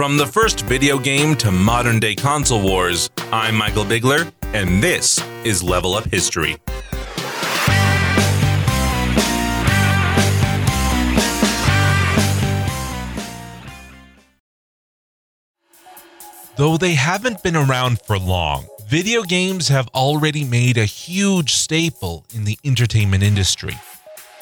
From the first video game to modern day console wars, I'm Michael Bigler, and this is Level Up History. Though they haven't been around for long, video games have already made a huge staple in the entertainment industry.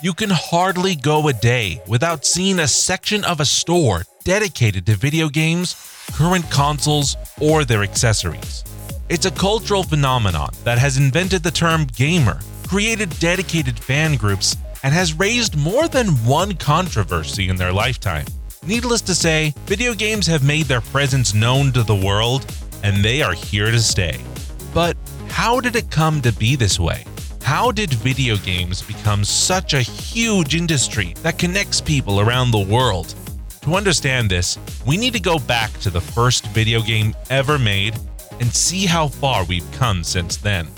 You can hardly go a day without seeing a section of a store dedicated to video games, current consoles, or their accessories. It's a cultural phenomenon that has invented the term gamer, created dedicated fan groups, and has raised more than one controversy in their lifetime. Needless to say, video games have made their presence known to the world, and they are here to stay. But how did it come to be this way? How did video games become such a huge industry that connects people around the world? To understand this, we need to go back to the first video game ever made and see how far we've come since then.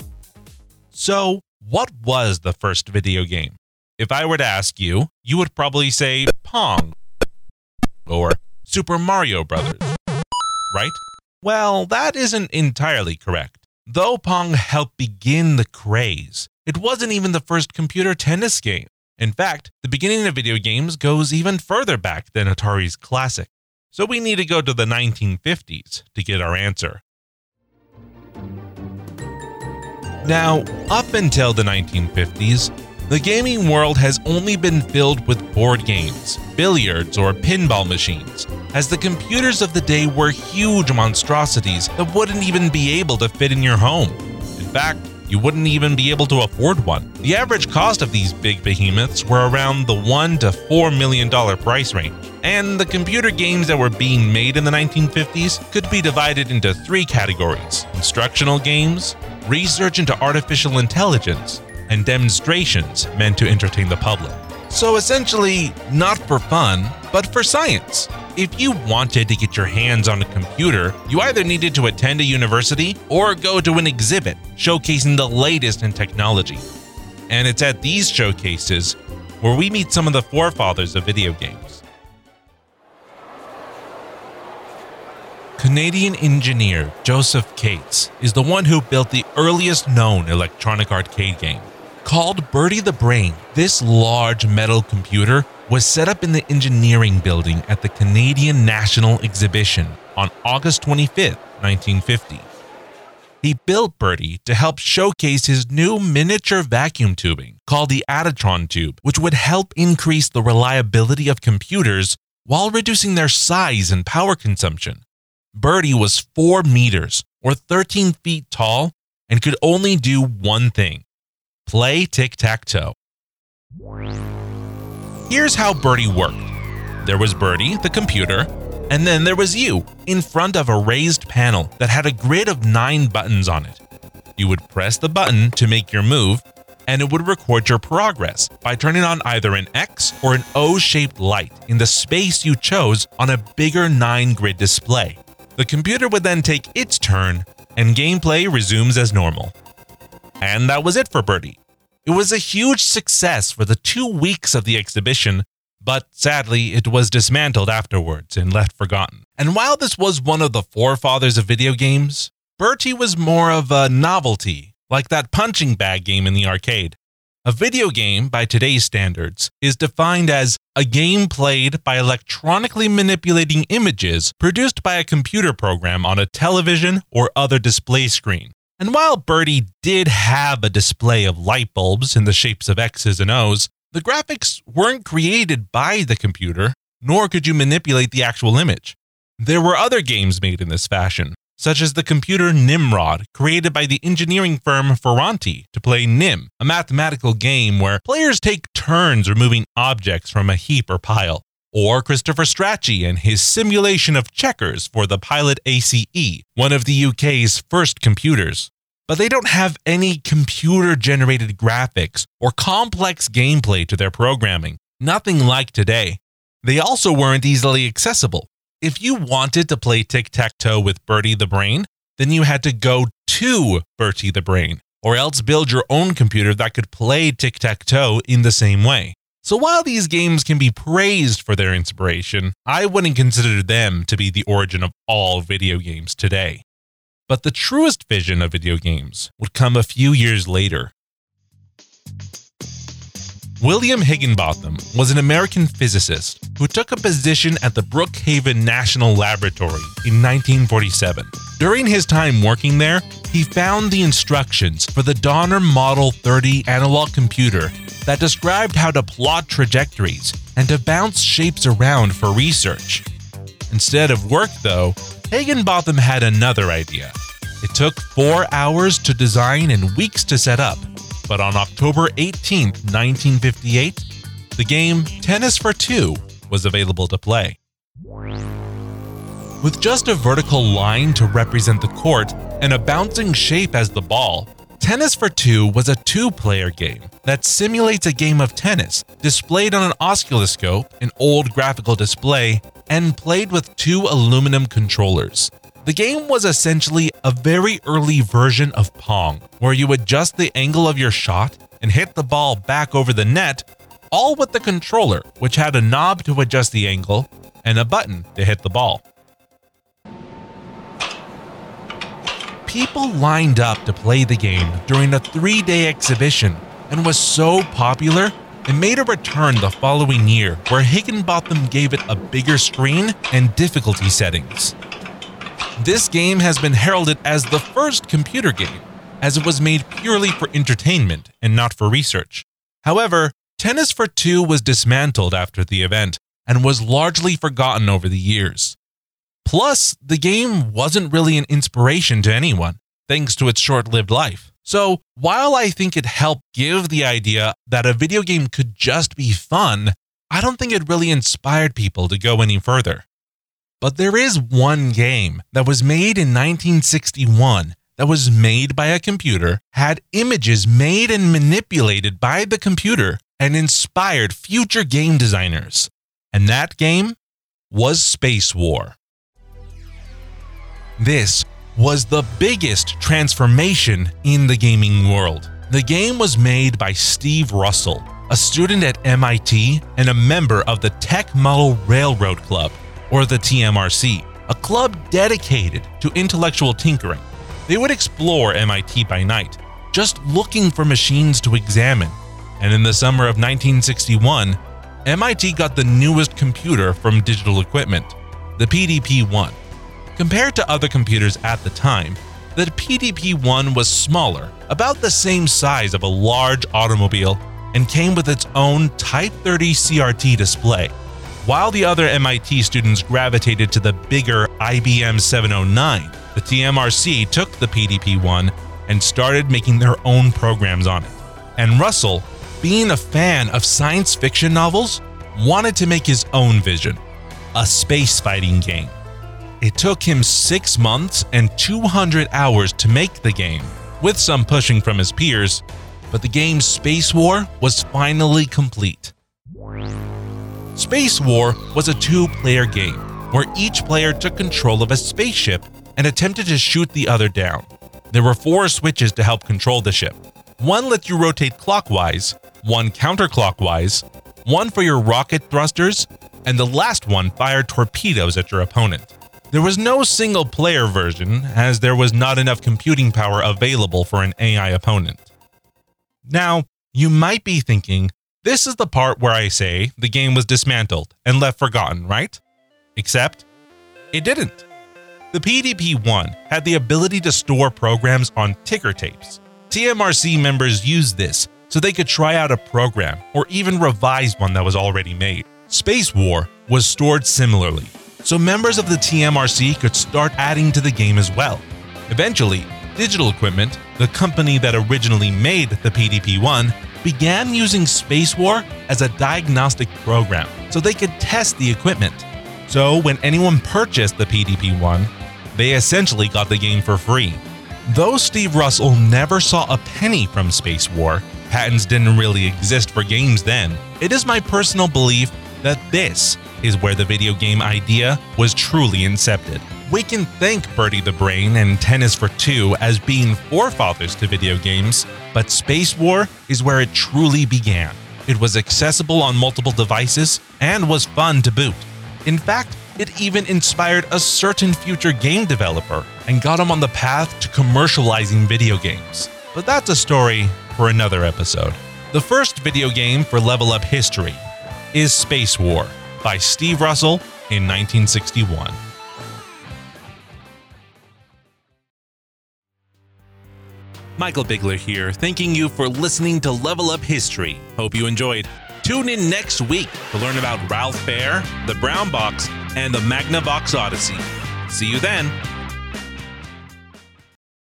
So, what was the first video game? If I were to ask you, you would probably say Pong or Super Mario Brothers, right? Well, that isn't entirely correct. Though Pong helped begin the craze, it wasn't even the first computer tennis game. In fact, the beginning of video games goes even further back than Atari's classic. So we need to go to the 1950s to get our answer. Now, up until the 1950s, the gaming world has only been filled with board games, billiards, or pinball machines, as the computers of the day were huge monstrosities that wouldn't even be able to fit in your home. In fact, you wouldn't even be able to afford one. The average cost of these big behemoths were around the 1 to 4 million dollar price range. And the computer games that were being made in the 1950s could be divided into three categories: instructional games, research into artificial intelligence, and demonstrations meant to entertain the public. So essentially, not for fun, but for science. If you wanted to get your hands on a computer, you either needed to attend a university or go to an exhibit showcasing the latest in technology. And it's at these showcases where we meet some of the forefathers of video games. Canadian engineer Josef Kates is the one who built the earliest known electronic arcade game. Called Bertie the Brain, this large metal computer was set up in the engineering building at the Canadian National Exhibition on August 25, 1950. He built Bertie to help showcase his new miniature vacuum tubing called the Additron tube, which would help increase the reliability of computers while reducing their size and power consumption. Bertie was 4 meters or 13 feet tall and could only do one thing Play tic tac toe. Here's how Bertie worked there was Bertie, the computer, and then there was you in front of a raised panel that had a grid of nine buttons on it. You would press the button to make your move, and it would record your progress by turning on either an X or an O shaped light in the space you chose on a bigger 9 grid display. The computer would then take its turn, and gameplay resumes as normal. And that was it for Bertie. It was a huge success for the two weeks of the exhibition, but sadly, it was dismantled afterwards and left forgotten. And while this was one of the forefathers of video games, Bertie was more of a novelty, like that punching bag game in the arcade. A video game, by today's standards, is defined as a game played by electronically manipulating images produced by a computer program on a television or other display screen. And while Bertie did have a display of light bulbs in the shapes of X's and O's, the graphics weren't created by the computer, nor could you manipulate the actual image. There were other games made in this fashion, such as the computer Nimrod, created by the engineering firm Ferranti to play Nim, a mathematical game where players take turns removing objects from a heap or pile. Or Christopher Strachey and his simulation of checkers for the Pilot ACE, one of the UK's first computers. But they don't have any computer generated graphics or complex gameplay to their programming, nothing like today. They also weren't easily accessible. If you wanted to play tic tac toe with Bertie the Brain, then you had to go to Bertie the Brain, or else build your own computer that could play tic tac toe in the same way. So while these games can be praised for their inspiration, I wouldn't consider them to be the origin of all video games today. But the truest vision of video games would come a few years later. William Higginbotham was an American physicist who took a position at the Brookhaven National Laboratory in 1947. During his time working there, he found the instructions for the Donner Model 30 analog computer that described how to plot trajectories and to bounce shapes around for research. Instead of work, though, Higginbotham had another idea. It took four hours to design and weeks to set up, but on October 18, 1958, the game Tennis for Two was available to play. With just a vertical line to represent the court and a bouncing shape as the ball, Tennis for Two was a two player game that simulates a game of tennis displayed on an oscilloscope, an old graphical display, and played with two aluminum controllers. The game was essentially a very early version of Pong, where you adjust the angle of your shot and hit the ball back over the net, all with the controller, which had a knob to adjust the angle and a button to hit the ball. People lined up to play the game during a three day exhibition and was so popular it made a return the following year where Higginbotham gave it a bigger screen and difficulty settings. This game has been heralded as the first computer game, as it was made purely for entertainment and not for research. However, Tennis for Two was dismantled after the event and was largely forgotten over the years. Plus, the game wasn't really an inspiration to anyone, thanks to its short lived life. So, while I think it helped give the idea that a video game could just be fun, I don't think it really inspired people to go any further. But there is one game that was made in 1961 that was made by a computer, had images made and manipulated by the computer, and inspired future game designers. And that game was Spacewar. This was the biggest transformation in the gaming world. The game was made by Steve Russell, a student at MIT and a member of the Tech Model Railroad Club or the TMRC, a club dedicated to intellectual tinkering. They would explore MIT by night, just looking for machines to examine. And in the summer of 1961, MIT got the newest computer from Digital Equipment, the PDP 1. Compared to other computers at the time, the PDP 1 was smaller, about the same size of a large automobile, and came with its own Type 30 CRT display. While the other MIT students gravitated to the bigger IBM 709, the TMRC took the PDP 1 and started making their own programs on it. And Russell, being a fan of science fiction novels, wanted to make his own vision a space fighting game. It took him six months and 200 hours to make the game, with some pushing from his peers, but the game Spacewar was finally complete. Spacewar was a two player game where each player took control of a spaceship and attempted to shoot the other down. There were four switches to help control the ship. One lets you rotate clockwise, one counterclockwise, one for your rocket thrusters, and the last one fired torpedoes at your opponent. There was no single player version, as there was not enough computing power available for an AI opponent. Now, you might be thinking, this is the part where I say the game was dismantled and left forgotten, right? Except, it didn't. The PDP 1 had the ability to store programs on ticker tapes. TMRC members used this so they could try out a program or even revise one that was already made. Spacewar was stored similarly, so members of the TMRC could start adding to the game as well. Eventually, Digital Equipment, the company that originally made the PDP 1, began using Spacewar as a diagnostic program so they could test the equipment. So when anyone purchased the PDP 1, they essentially got the game for free. Though Steve Russell never saw a penny from Spacewar, patents didn't really exist for games then. It is my personal belief that this is where the video game idea was truly incepted. We can thank Bertie the Brain and Tennis for Two as being forefathers to video games, but Spacewar is where it truly began. It was accessible on multiple devices and was fun to boot. In fact, it even inspired a certain future game developer and got him on the path to commercializing video games. But that's a story for another episode. The first video game for Level Up history is Spacewar by Steve Russell in 1961. Michael Bigler here, thanking you for listening to Level Up History. Hope you enjoyed. Tune in next week to learn about Ralph Baer, the Brown Box, and the Magnavox Odyssey. See you then.